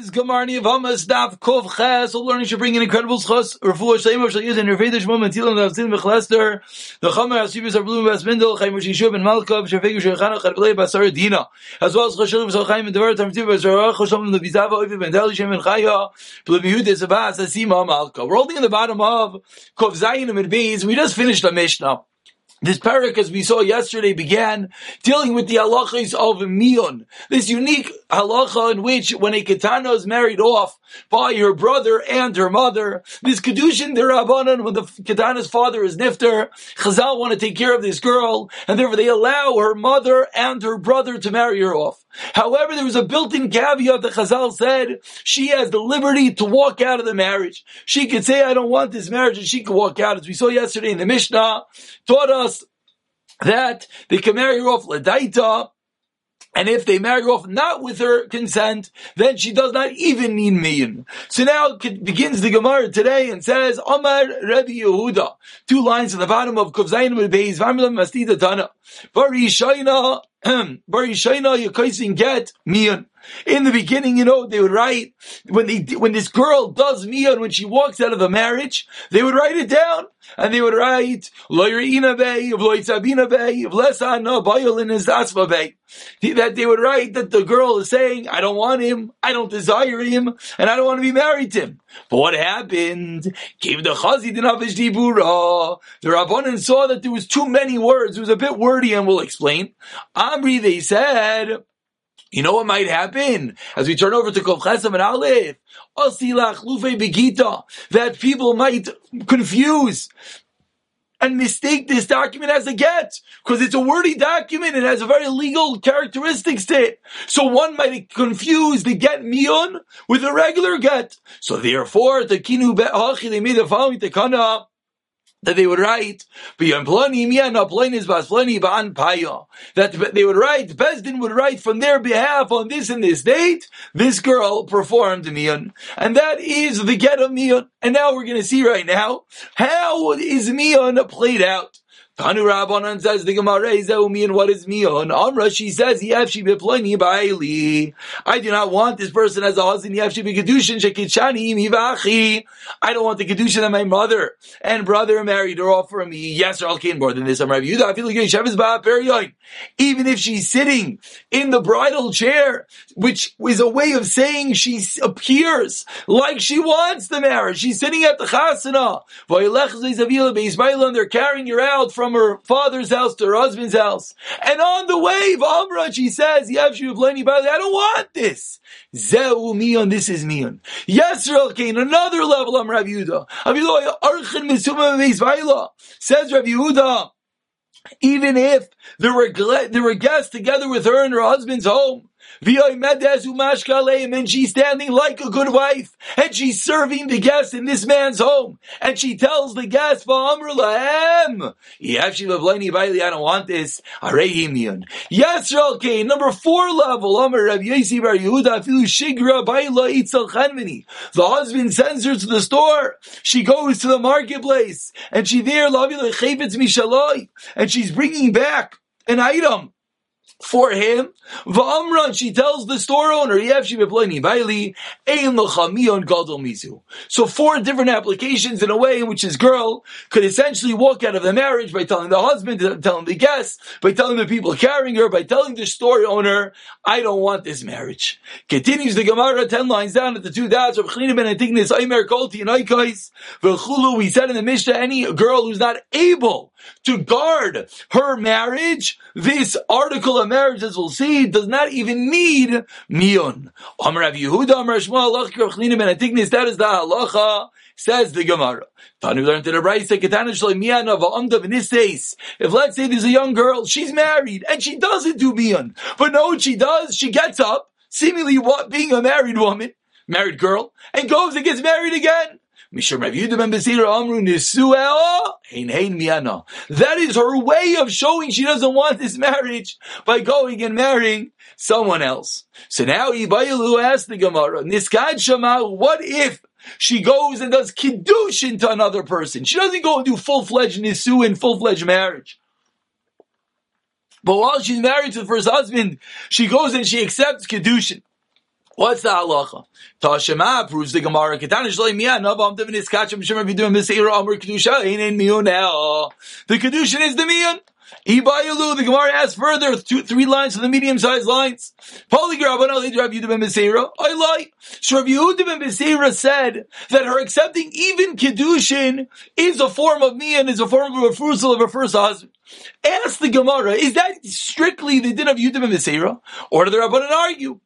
is Gamarni of Daf Kov Ches. All learning should bring in incredible schos. Refuah Shleim of Shayyid and Revedish Moment Tilam Davzin. The Chamer Asibis of Blum Bas Mendel Chaim Shishub and Malkov Shafegu Shechana Chadblei Basar Dina. As well as Chashil B'Sal Chaim and Devar Tam Tiv Basar Chosham Levizava Oiv Ben Dali Shem and Chaya Blum Yud Esabas Asima Malka. We're holding in the bottom of Kov Zayin and Beis. We just finished the Mishnah. This parak, as we saw yesterday, began dealing with the halachas of mion. This unique halacha in which, when a katana is married off by her brother and her mother, this kedushin derabanan, when the katana's father is nifter, Chazal want to take care of this girl, and therefore they allow her mother and her brother to marry her off. However, there was a built-in caveat that Chazal said she has the liberty to walk out of the marriage. She could say, "I don't want this marriage," and she could walk out, as we saw yesterday in the Mishnah, taught us that they can marry her off ledaita, and if they marry her off not with her consent, then she does not even need miyin. So now begins the Gemara today and says, Omar Rabbi Yehuda, two lines at the bottom of Kuvzayin Beis Vamilam Mastida Tana. Bari Bari Shaina Yakaisin get miyin. In the beginning, you know, they would write, when they, when this girl does miyah, when she walks out of a marriage, they would write it down. And they would write. That they would write that the girl is saying, I don't want him, I don't desire him, and I don't want to be married to him. But what happened? The Rabbanan saw that there was too many words. It was a bit wordy, and we'll explain. Amri, they said, you know what might happen as we turn over to Kov Chesam and Aleph? Osilach Lufe Begita. That people might confuse and mistake this document as a get because it's a wordy document. It has a very legal characteristics to it. So one might confuse the get mion with a regular get. So therefore, the kinu be'achi, they made the following tekana that they would write that they would write Bezdin would write from their behalf on this and this date this girl performed Mion and that is the get of Mion and now we're going to see right now how is Mion played out Tanu Rabbanan says the Gemara is and what is mion? Amra she says Yefshi beploni ba'ili. I do not want this person as a husband. Yefshi bekedushin shekichani mivachi. I don't want the kedushin that my mother and brother married or offer me. Yes, or I'll more than this. I'm Rabbi Yudah. I feel like Even if she's sitting in the bridal chair, which is a way of saying she appears like she wants the marriage. She's sitting at the chasana. And they're carrying her out from from her father's house to her husband's house. And on the way, Amra, she says, Yavshu Bleni I don't want this. Zeu mion, this is mion. Yisrael came another level, I'm Rav Yehuda. Says Rav Yehuda, even if there were, there were guests together with her in her husband's home, and she's standing like a good wife, and she's serving the guests in this man's home, and she tells the guests, I don't want this. Yes, okay, number four level, the husband sends her to the store, she goes to the marketplace, and she there, and she's bringing back an item for him. Va'amran, she tells the store owner, So four different applications in a way in which his girl could essentially walk out of the marriage by telling the husband, telling the guests, by telling the people carrying her, by telling the store owner, I don't want this marriage. Continues the Gemara, ten lines down at the two dots of Chanina ben Antignis, Aimer Kolti and V'chulu, we said in the Mishnah, any girl who's not able to guard her marriage, this article of marriage, as we'll see, does not even need miyun. Amar Rav Yehuda, Amar Shmuel, Allah Chanina ben that is the halacha, says the Gemara. Tanu learned to the Brayse, Ketana Shalomiyana v'amda v'niseis. If let's say there's a young girl, she's married, and she doesn't do miyun, but what she does? She gets up, seemingly what, being a married woman, married girl, and goes and gets married again. That is her way of showing she doesn't want this marriage by going and marrying someone else. So now Ibayilu asked the Gemara, Niskad Shama, what if she goes and does kiddushin to another person? She doesn't go and do full-fledged nisu and full-fledged marriage. But while she's married to the first husband, she goes and she accepts kiddushin. What's the halacha? Tashema proves the Gemara. Ketana shalei miyah navam devin iskachim shem avidu misira amr kedusha ein miyun eh? The kedushin is the miyun. Ibayalu, the Gemara asks further, two, three lines of the medium-sized lines. I lie. So Rav Yehuda ben Beseira said that her accepting even Kedushin is a form of me and is a form of refusal of her first husband. Ask the Gemara, is that strictly the din of Yehuda ben Beseira? Or do the Rabbanan argue?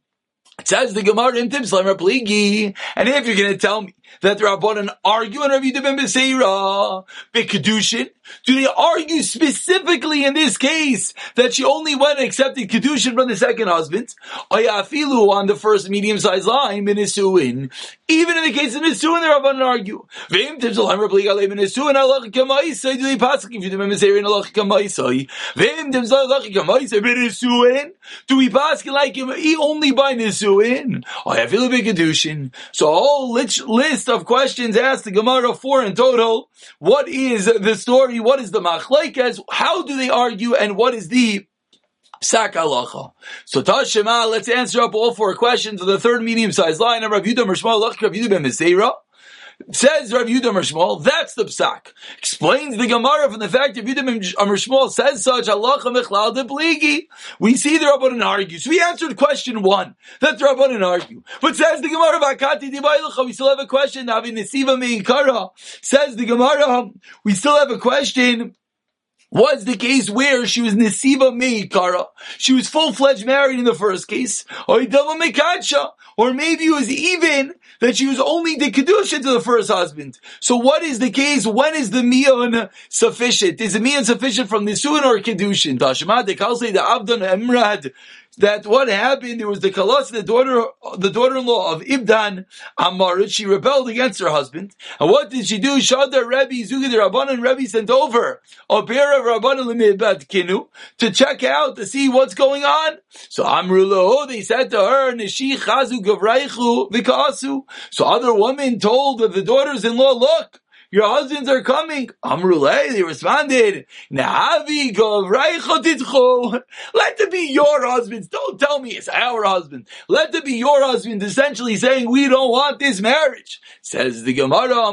It says the Gemara in Timslam Pligi, and if you're going to tell me that the Rabbanan argue on Rabbi ben Beseira, Kedushin, do they argue specifically in this case that she only went and accepted Kedushin from the second husband? Ayafilu on the first medium-sized line, Minisuin. Even in the case of Nisuin, the Rabbanan argue. Vim Timslam Pligi Ale Minisuin, Allah Kamaisai, they pass if you ben Beseira in Allah Kamaisai? Vim Timslam Allah Kamaisai, Minisuin, do we pass like him only by Nisuin? Ayafilu Kedushin. So a whole list of questions asked the Gemara four in total. What is the story? What is the machlekes? How do they argue? And what is the Psak halacha. So Tashema, let's answer up all four questions of the third medium-sized line of Rav Yudah Mershma, Rav Yudah Ben Says Rav Yudah Mershmal, that's the psak. Explains the Gemara from the fact that Yudah Mershmal says such, Allah mechlal de bligi. We see the Rabbanan argue. So we answered question one. That the Rabbanan argue. But says the Gemara, Bakati we still have a question. Navi Nesiva Meikara. Says the Gemara, we still have a question was the case where she was Nesiva Meikara. She was full-fledged married in the first case. Or maybe it was even that she was only the Kedusha to the first husband. So what is the case? When is the Mion sufficient? Is the Mion sufficient from Nisuin or Kedushin? Tashma, the Kalsei, the Abdon Emrad, that what happened, there was the Kalas, the daughter, the daughter-in-law of Ibdan Amarit, she rebelled against her husband. And what did she do? Shada Rebbe, Zugi the Rabbanan Rebbe sent over pair of Rabbanan Kinu to check out, to see what's going on. So Amrulo, they said to her, Nishi Chazu Gavraichu Vikasu. So other women told the daughters-in-law, look, your husbands are coming. Amrulay, they responded, Let it be your husbands. Don't tell me it's our husband. Let it be your husband, essentially saying, we don't want this marriage. Says the Gemara,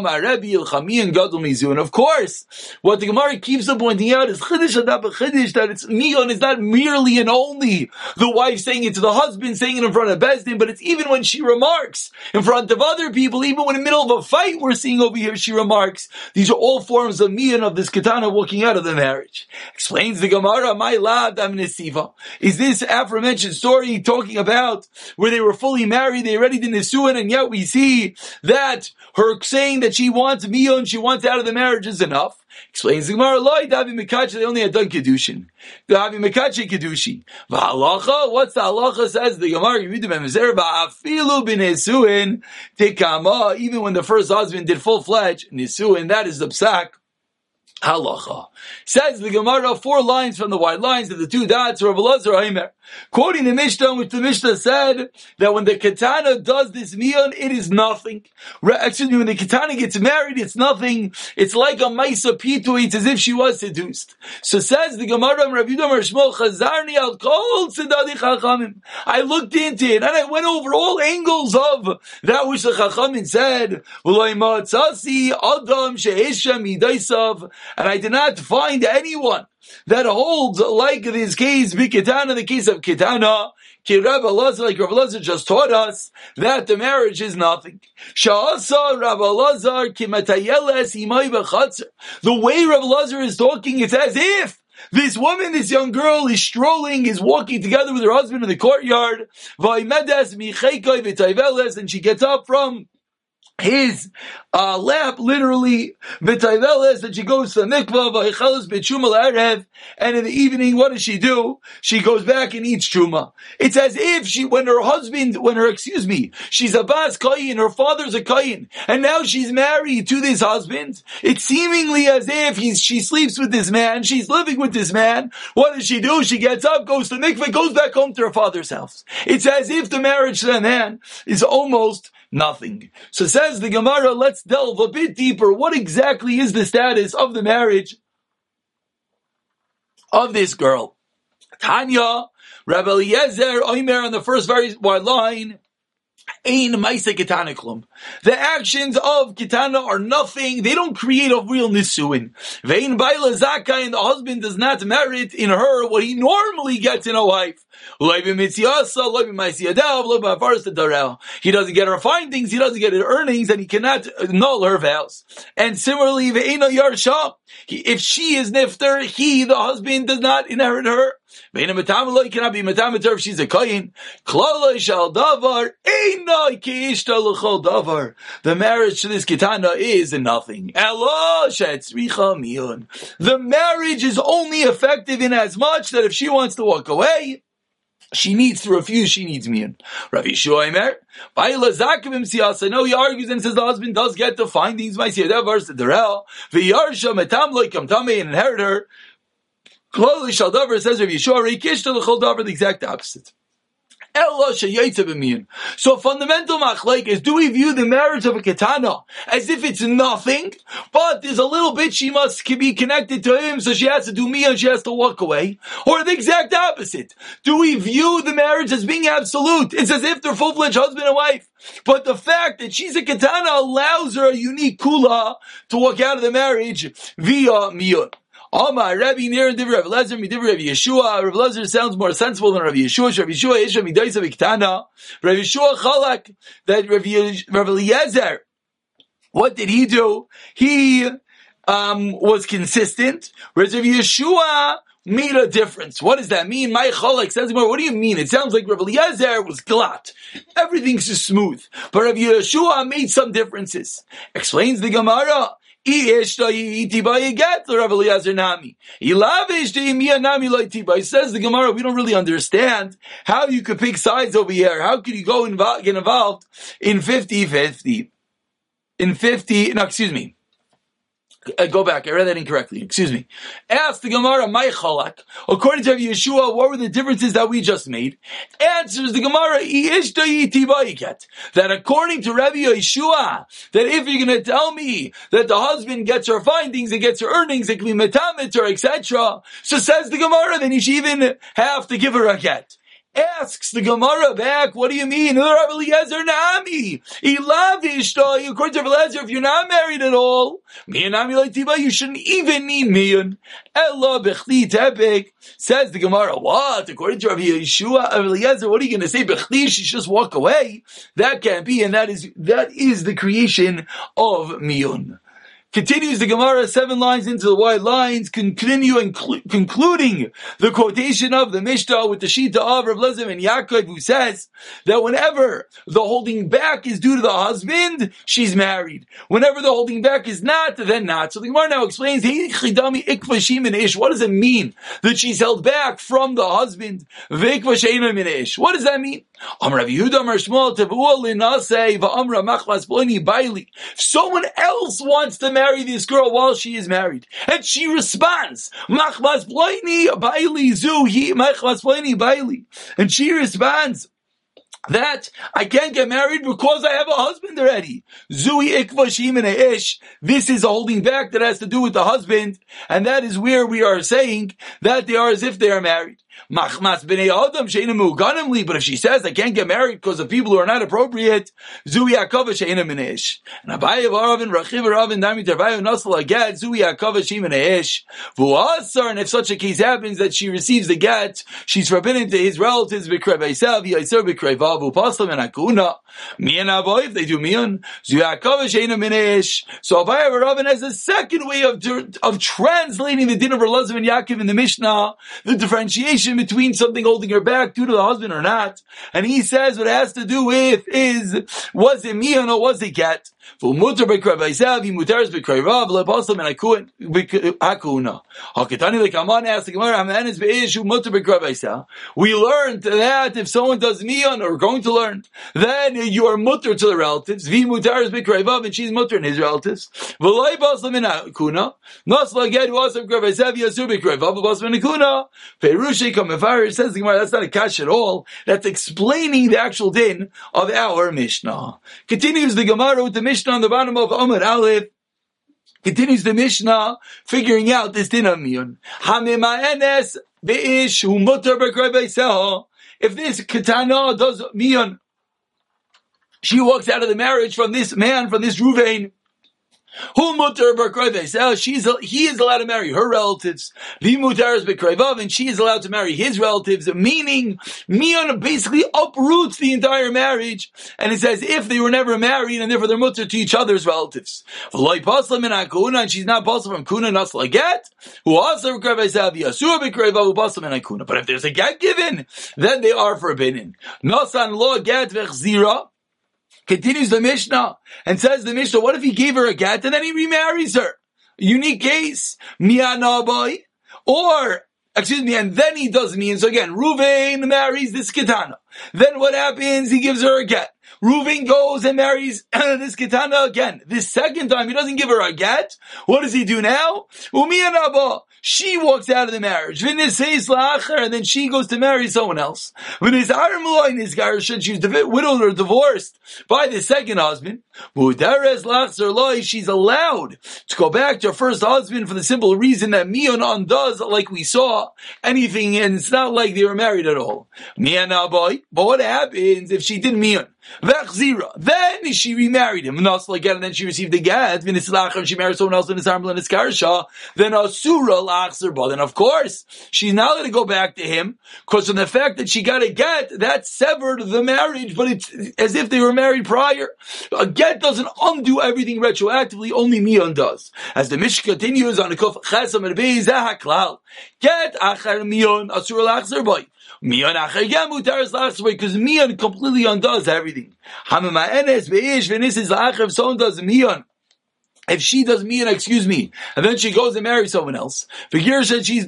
and of course, what the Gemara keeps on pointing out is that it's Mion is not merely and only the wife saying it to the husband, saying it in front of Bezdin, but it's even when she remarks in front of other people, even when in the middle of a fight we're seeing over here, she remarks, remarks. These are all forms of mian of this katana walking out of the marriage. Explains the Gemara, my lad, Nesiva. Is this aforementioned story talking about where they were fully married, they already did Nisuan, and yet we see that her saying that she wants mian, she wants out of the marriage is enough. Explains the Gemara, Loi Davi Mekachi, they only had done Kedushin. Davi Mekachi Kedushi. V'halacha, what's the halacha says the Gemara, the Memezer, V'afilu bin Tekama, even when the first husband did full-fledged Nisuin, that is the psak, halacha. Says the Gemara, four lines from the white lines of the two dots, Rav Elazar Aimer. Quoting the Mishnah, which the Mishnah said that when the katana does this mion, it is nothing. Excuse me, when the katana gets married, it's nothing. It's like a maisa pitu, it's as if she was seduced. So says the Gemara, Yudam Shmuel, Chazarni al kol tzedadi chachamim. I looked into it, and I went over all angles of that which the chachamim said, and I did not find anyone that holds like this case, Bikitana, the case of Kitana, Ki Rabbi Lazar, like Rabbi Lazar just taught us, that the marriage is nothing. The way Rabbi Lazar is talking, it's as if this woman, this young girl, is strolling, is walking together with her husband in the courtyard. And she gets up from his uh, lap, literally, v'tayveles, that she goes to mikvah, and in the evening, what does she do? She goes back and eats truma. It's as if she, when her husband, when her, excuse me, she's a bas kayin, her father's a kayin, and now she's married to this husband. It's seemingly as if he's, she sleeps with this man, she's living with this man. What does she do? She gets up, goes to mikvah, goes back home to her father's house. It's as if the marriage to the man is almost nothing. So says the Gemara, let's delve a bit deeper. What exactly is the status of the marriage of this girl? Tanya, Rabbi Eliezer, Oimer on the first very wide line, Ein Maisa Kitana. The actions of Kitana are nothing. They don't create a real Nisuin. Vein Baila Zaka and the husband does not merit in her what he normally gets in a wife. He doesn't get her findings, he doesn't get her earnings, and he cannot annul her vows. And similarly, if she is nifter, he, the husband, does not inherit her. She's a koyin. The marriage to this kitana is nothing. Elo shetzricha miyun. The marriage is only effective in as much that if she wants to walk away, she needs to refuse, she needs miyun. Rav Yeshua Emer, Baila Zakavim Siyasa, no, he argues and says the husband does get the findings, my Siyada verse the Derel, V'yarsha metam loikam tamei, and inherit her, Kloli Shaldavar says Rav Yeshua Reikishta L'chol Davar, the exact opposite. So fundamental machlek is do we view the marriage of a katana as if it's nothing, but there's a little bit she must be connected to him, so she has to do me and she has to walk away, or the exact opposite? Do we view the marriage as being absolute? It's as if they're full-fledged husband and wife. But the fact that she's a katana allows her a unique kula to walk out of the marriage via miyun. Omar, Rabbi near and Rabbi Lezer, Midivri Rabbi Yeshua. Rabbi Lezer sounds more sensible than Rabbi Yeshua. Rabbi Yeshua is Rabbi Daisa Viktana. Rabbi Yeshua Chalak, that Rabbi, Rabbi what did he do? He um, was consistent, whereas Rabbi Yeshua made a difference. What does that mean? My cholek says more. What do you mean? It sounds like Rabbi Eliezer was glot. Everything's just smooth. But Rabbi Yeshua made some differences. Explains the Gemara. He says the Gemara, we don't really understand how you could pick sides over here. How could you go and get involved in 50-50? In 50, no, excuse me. Uh, go back. I read that incorrectly. Excuse me. Ask the Gemara, my chalak. According to Yeshua, what were the differences that we just made? Answers the Gemara, that according to Rabbi Yeshua, that if you're going to tell me that the husband gets her findings and gets her earnings, it can be metamit or etc. So says the Gemara, then you should even have to give her a get. Asks the Gemara back, what do you mean? Rabbi Eliezer Nami. Ilavish, according to Eliezer, if you're not married at all, Miy and Nami you shouldn't even need miyan. Ella bechli tepik. Says the Gemara, what? According to Rabbi Yeshua, Eliezer, what are you going to say? Bechli, she just walk away. That can't be, and that is, that is the creation of miyun. Continues the Gemara seven lines into the white lines, continue and cl- concluding the quotation of the Mishnah with the Shita of Rav Lezim and Yaakov, who says that whenever the holding back is due to the husband, she's married. Whenever the holding back is not, then not. So the Gemara now explains, hey, chidami ish. what does it mean that she's held back from the husband? What does that mean? Someone else wants to marry this girl while she is married. And she responds, And she responds, that I can't get married because I have a husband already. Zui ikvashim ikva ish. This is a holding back that has to do with the husband, and that is where we are saying that they are as if they are married. Machmas b'nei adam muganim but if she says I can't get married because of people who are not appropriate, zui akava she'ina minish. And rachiv dami tervayu. V'asar, and if such a case happens that she receives the get, she's forbidden to his relatives b'krei v'yisav yiser b'krei vavu paslam and akuna. Avoy, if they do miyan, zui akava she'ina minish. So has a second way of, of translating the din of Relazim and Yaakov in the Mishnah, the differentiation between something holding her back due to the husband or not. And he says what it has to do with is, was it me or was it get? For mutar bekravaisav, he mutaris bekravav, lepasim and hakuna. Hakitani lekaman asked the Gemara, Hamanis be'ishu mutar bekravaisav. We learned that if someone does miyan, or going to learn, then you are mutar to the relatives. Vi mutaris bekravav, and she's mutar in his relatives. V'loi pasim and hakuna. Nasla get who also bekravaisav, yasur bekravav, pasim and hakuna. Perushi Mevarer says the Gemara, that's not a cash at all. That's explaining the actual din of our Mishnah. Continues the Gemara with the Mishnah on the bottom of Amar Aleph. Continues the Mishnah figuring out this din of miyun. If this katana does miyun she walks out of the marriage from this man, from this Ruvain. Who mutar Oh, he is allowed to marry her relatives. The mutar is and she is allowed to marry his relatives. Meaning, Mion basically uproots the entire marriage, and it says if they were never married, and therefore they're mutar to each other's relatives. Vloipaslam in akuna, And she's not possible from kuna like get. Who also But if there's a get given, then they are forbidden. Nasan lo get vechzira. Continues the Mishnah and says the Mishnah, what if he gave her a get and then he remarries her? Unique case. Mianabai. Or, excuse me, and then he does mean, so again, Ruvain marries this Kitana. Then what happens? He gives her a get. Reuven goes and marries this Kitana again. This second time, he doesn't give her a get. What does he do now? Umiyanaba. She walks out of the marriage. And then she goes to marry someone else. She's widowed or divorced by the second husband. She's allowed to go back to her first husband for the simple reason that Mion undoes, like we saw, anything, and it's not like they were married at all. But what happens if she didn't Mion? Then she remarried him. Nasla again, and then she received the get. Vinislach, she married someone else in his arm and his karsha. Then Asura lachzer. But then, of course, she's now going to go back to him because of the fact that she got a get, that severed the marriage, but it's as if they were married prior. A get doesn't undo everything retroactively, only Mion does. As the Mishnah continues on the Kuf Chesam and Beis Get achar Mion Asura lachzer boy. Mion achar again mutaris boy because Mion completely undoes everything. If someone does Mion, if she does Mion, excuse me, and then she goes and marries someone else, she's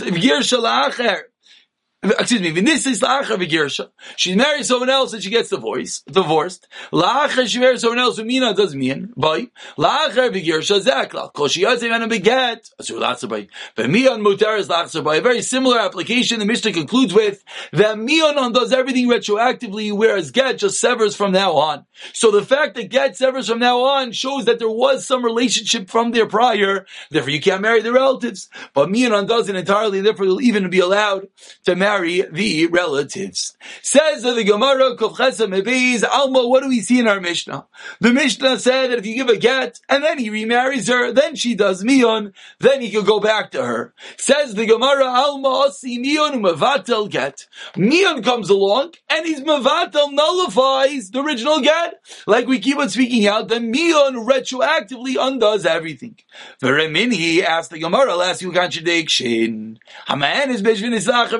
excuse me, Vinisis La'achar V'girsha. She marries someone else and she gets divorced. Divorced. La'achar she marries someone else Mina does mean. By La'achar V'girsha Zakla. Kol she yotze man beget. Asur La'achar by. V'mion mutar is. A very similar application the Mishnah concludes with that Mion does everything retroactively, whereas Get just severs from now on. So the fact that Get severs from now on shows that there was some relationship from there prior. Therefore, you can't marry the relatives. But Mion doesn't entirely. Therefore, you'll even be allowed to marry marry the relatives. Says the Gemara, Alma, what do we see in our Mishnah? The Mishnah said that if you give a get, and then he remarries her, then she does mion, then he could go back to her. Says the Gemara, Alma, Asi mion, Mavatel get. Mion comes along, and he's Mavatel nullifies the original get. Like we keep on speaking out, the mion retroactively undoes everything. Veremini asked the Gemara, you a contradiction. Haman is Beshvin Isachar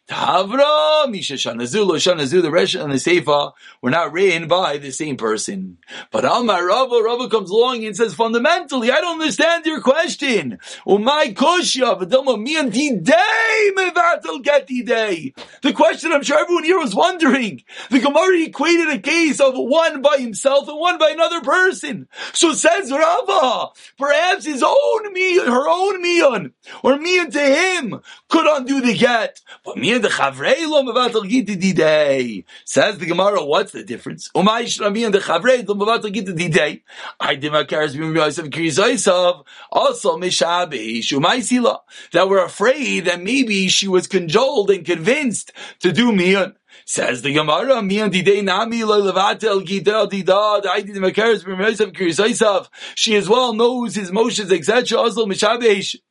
Tavra misha shanazu lo shanazu. The Resh and the Seifa were not written by the same person. But Amar Rava, Rava comes along and says fundamentally, I don't understand your question. Umay kosha The question I'm sure everyone here was wondering. The Gemara equated a case of one by himself and one by another person. So says Rava, perhaps his own miyan, her own miyan, or miyan to him could undo the get. But miyan the chavrei lo mevatel didei. Says the Gemara, what's the difference? Umay miyan the chavrei lo mevatel didei. I did my cares of also Mishabi Shumaisila that were afraid that maybe she was cajoled and convinced to do miyan. Says the Gemara, miyan didei nami levatel gidel didad. I did the makaris b'meisav kirisaisav. She as well knows his motions, etc. Also Mishabi.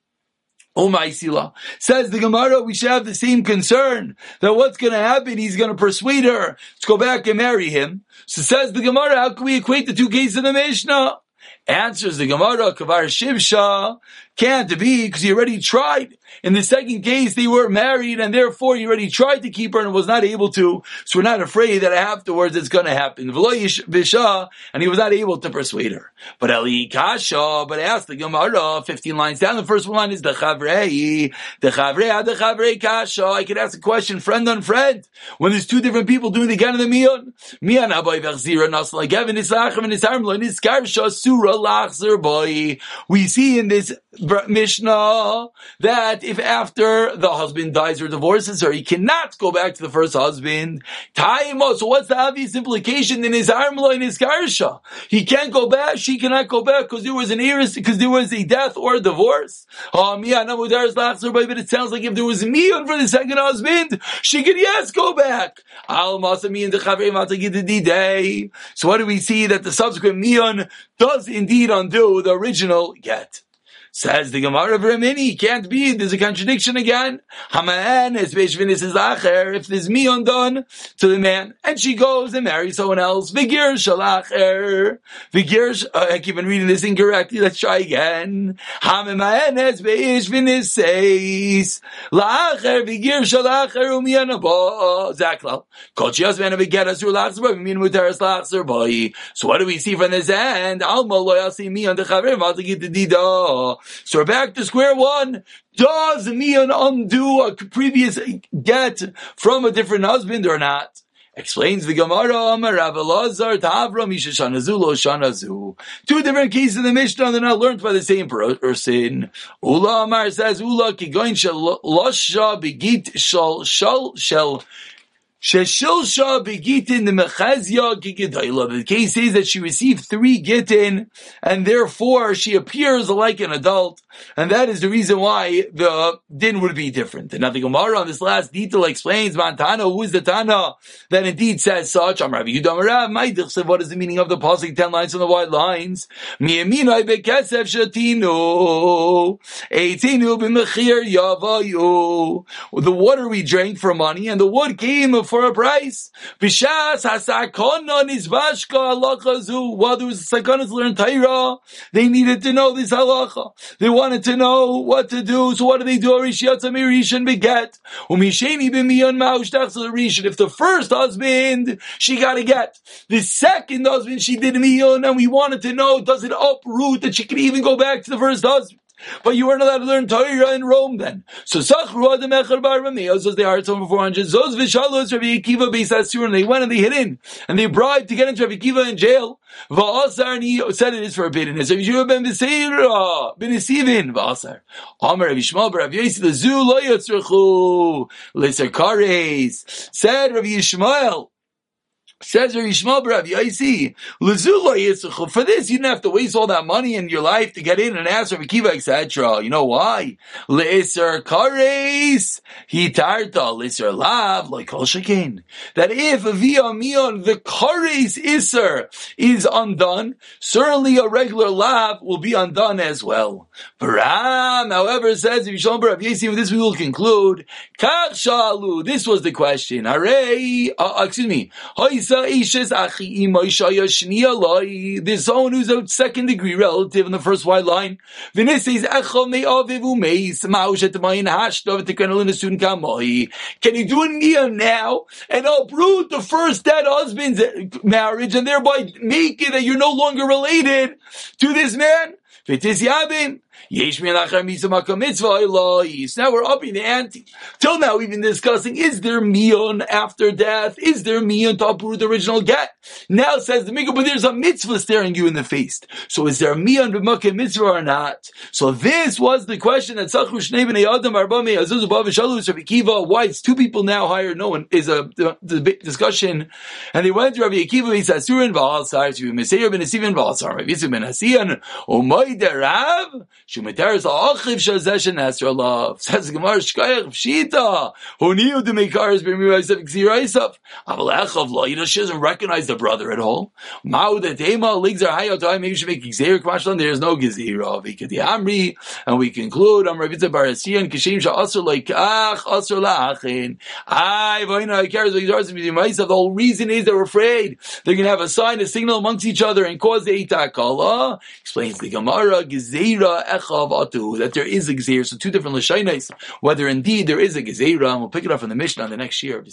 Oh my! Says the Gemara, we should have the same concern that what's going to happen, he's going to persuade her to go back and marry him. So says the Gemara, how can we equate the two cases in the Mishnah? Answers the Gemara, Kavar Shivsha, can't be because he already tried. In the second case, they were married and therefore he already tried to keep her and was not able to. So we're not afraid that afterwards it's going to happen. And he was not able to persuade her. But Ali Kasha, but I asked the Gemara, 15 lines down, the first one is the Chavrei, the Chavrei, the Chavrei Kasha. I could ask a question, friend on friend. When there's two different people doing the Gan of the Mion, Mian Abai Vachzira, Nasla Gavin, Islachem, and Isarmla, and Iskarsha, Surah, Lachzer, Boy. We see in this Mishnah that if after the husband dies or divorces her, he cannot go back to the first husband. Time, so what's the obvious implication in his armla in his karsha? He can't go back, she cannot go back because there was an heiress, because there was a death or a divorce. Oh, but it sounds like if there was mion for the second husband, she could yes go back. So what do we see that the subsequent mion does indeed undo the original get? Says the Gemara of Ramini, can't be, there's a contradiction again. Haman is Beshvinis is Acher, if there's me undone to the man, and she goes and marries someone else. Vigir Shalacher. Vigir, uh, I keep on reading this incorrectly, let's try again. Haman is Beshvinis says, Lacher, Vigir Shalacher, Umianabo, Zakla. Kochi husband of a get us through Lachzer, boy. So what do we see from this end? Alma loyal me on the Chaver, Malta the Dida. So we're back to square one. Does Mian undo a previous get from a different husband or not? Explains the Gemara, Rav Elazar, Misha Shanazu, Lo Shanazu. Two different cases in the Mishnah, they're not learned by the same person. Ula Amar says, Ula kigoin shel losha begit shal shal shel Sheshilsha begitin the mechazia gigidayla. The case says that she received three gitin, and therefore she appears like an adult, and that is the reason why the din would be different. And now the Gemara on this last detail explains, Mantana, who is the Tana that indeed says such? I'm Rabbi Yudam Rav, what is the meaning of the passing ten lines from the white lines? Miyaminai bekesef shatinu, eitinu b'mechir yavayu. The water we drank for money, and the wood came of for a price. Bishas hasakona halacha While there was a sakana to learn Torah, they needed to know this halacha. They wanted to know what to do. So what do they do? Mirishan beget. Umisheni b'miyon ma'ushtach rishon. If the first husband, she got to get. The second husband, she did miyon, and we wanted to know, does it uproot that she can even go back to the first husband? But you weren't allowed to learn Torah in Rome then. So Sachru Adam Echar Bar Ramiyos oh, was they hired someone for 400. Zos Vishalos Rabbi Akiva Beis and they went and they hid in. And they bribed to get into Rabbi Akiva in jail. Va'asar and he said it is forbidden. It's Rabbi Yeshua ben Viseira ben Esivin Va'asar. Amar Rabbi Shmuel Rabbi Yossi the Zu lo yotzrechu. Kares. Said Rabbi Yishmael. Says Yishmael Rav Yaisi, For this, you didn't have to waste all that money in your life to get in and ask Rav Akiva, etc. You know why? Le'eser kares hitarta le'eser lav like kol shekin. That if via mion the kares iser is undone, certainly a regular lav will be undone as well. Param, however, says Yishmael Rav Yaisi, with this we will conclude. Kach shalu. This was the question. Hooray! Uh, excuse me. There's someone who's a second degree relative in the first white line. Can you do a nia now and uproot the first dead husband's marriage and thereby make it that you're no longer related to this man? Now we're upping the ante. Till now, we've been discussing, is there mion after death? Is there mion to uproot the original get? Now says the Mikra, but there's a mitzvah staring you in the face. So is there mion b'makim mitzvah or not? So this was the question that Sachu Shnei b'nei Adam Arba Me Azuzu Shalus Rabbi Akiva. Why it's two people now hired? No one is a the, discussion. And they went to Rabbi Akiva, he says, Surin Baal Sar, Rabbi Meseir ben Asivan Baal Sar, Rabbi Yisuf ben Hasiyan, Umay Derav, Shumeteres Achiv Shazesh Nesra Love. Says Gemara Shkayach Pshita. Who knew the Mekaris B'Miraisav Gziraisav? Avalechav Lo. You know, she doesn't recognize the brother at all. Mao the Tema Ligs are Hayot. Maybe should make Gzir Kmashlan. There is no Gzira. Vikadi Amri. And we conclude. Am Ravitza Barasiyan Kishim Sha Asr Leikach Asr Lachin. Ay, Vaina Karis B'Miraisav. The whole reason is they're afraid. They're going to have a sign, a signal amongst each other and cause the Itakala. Explains the Gemara Gzira that there is a Gezerah. So two different Lashonis, whether indeed there is a Gezerah, and we'll pick it up from the Mishnah on the next year of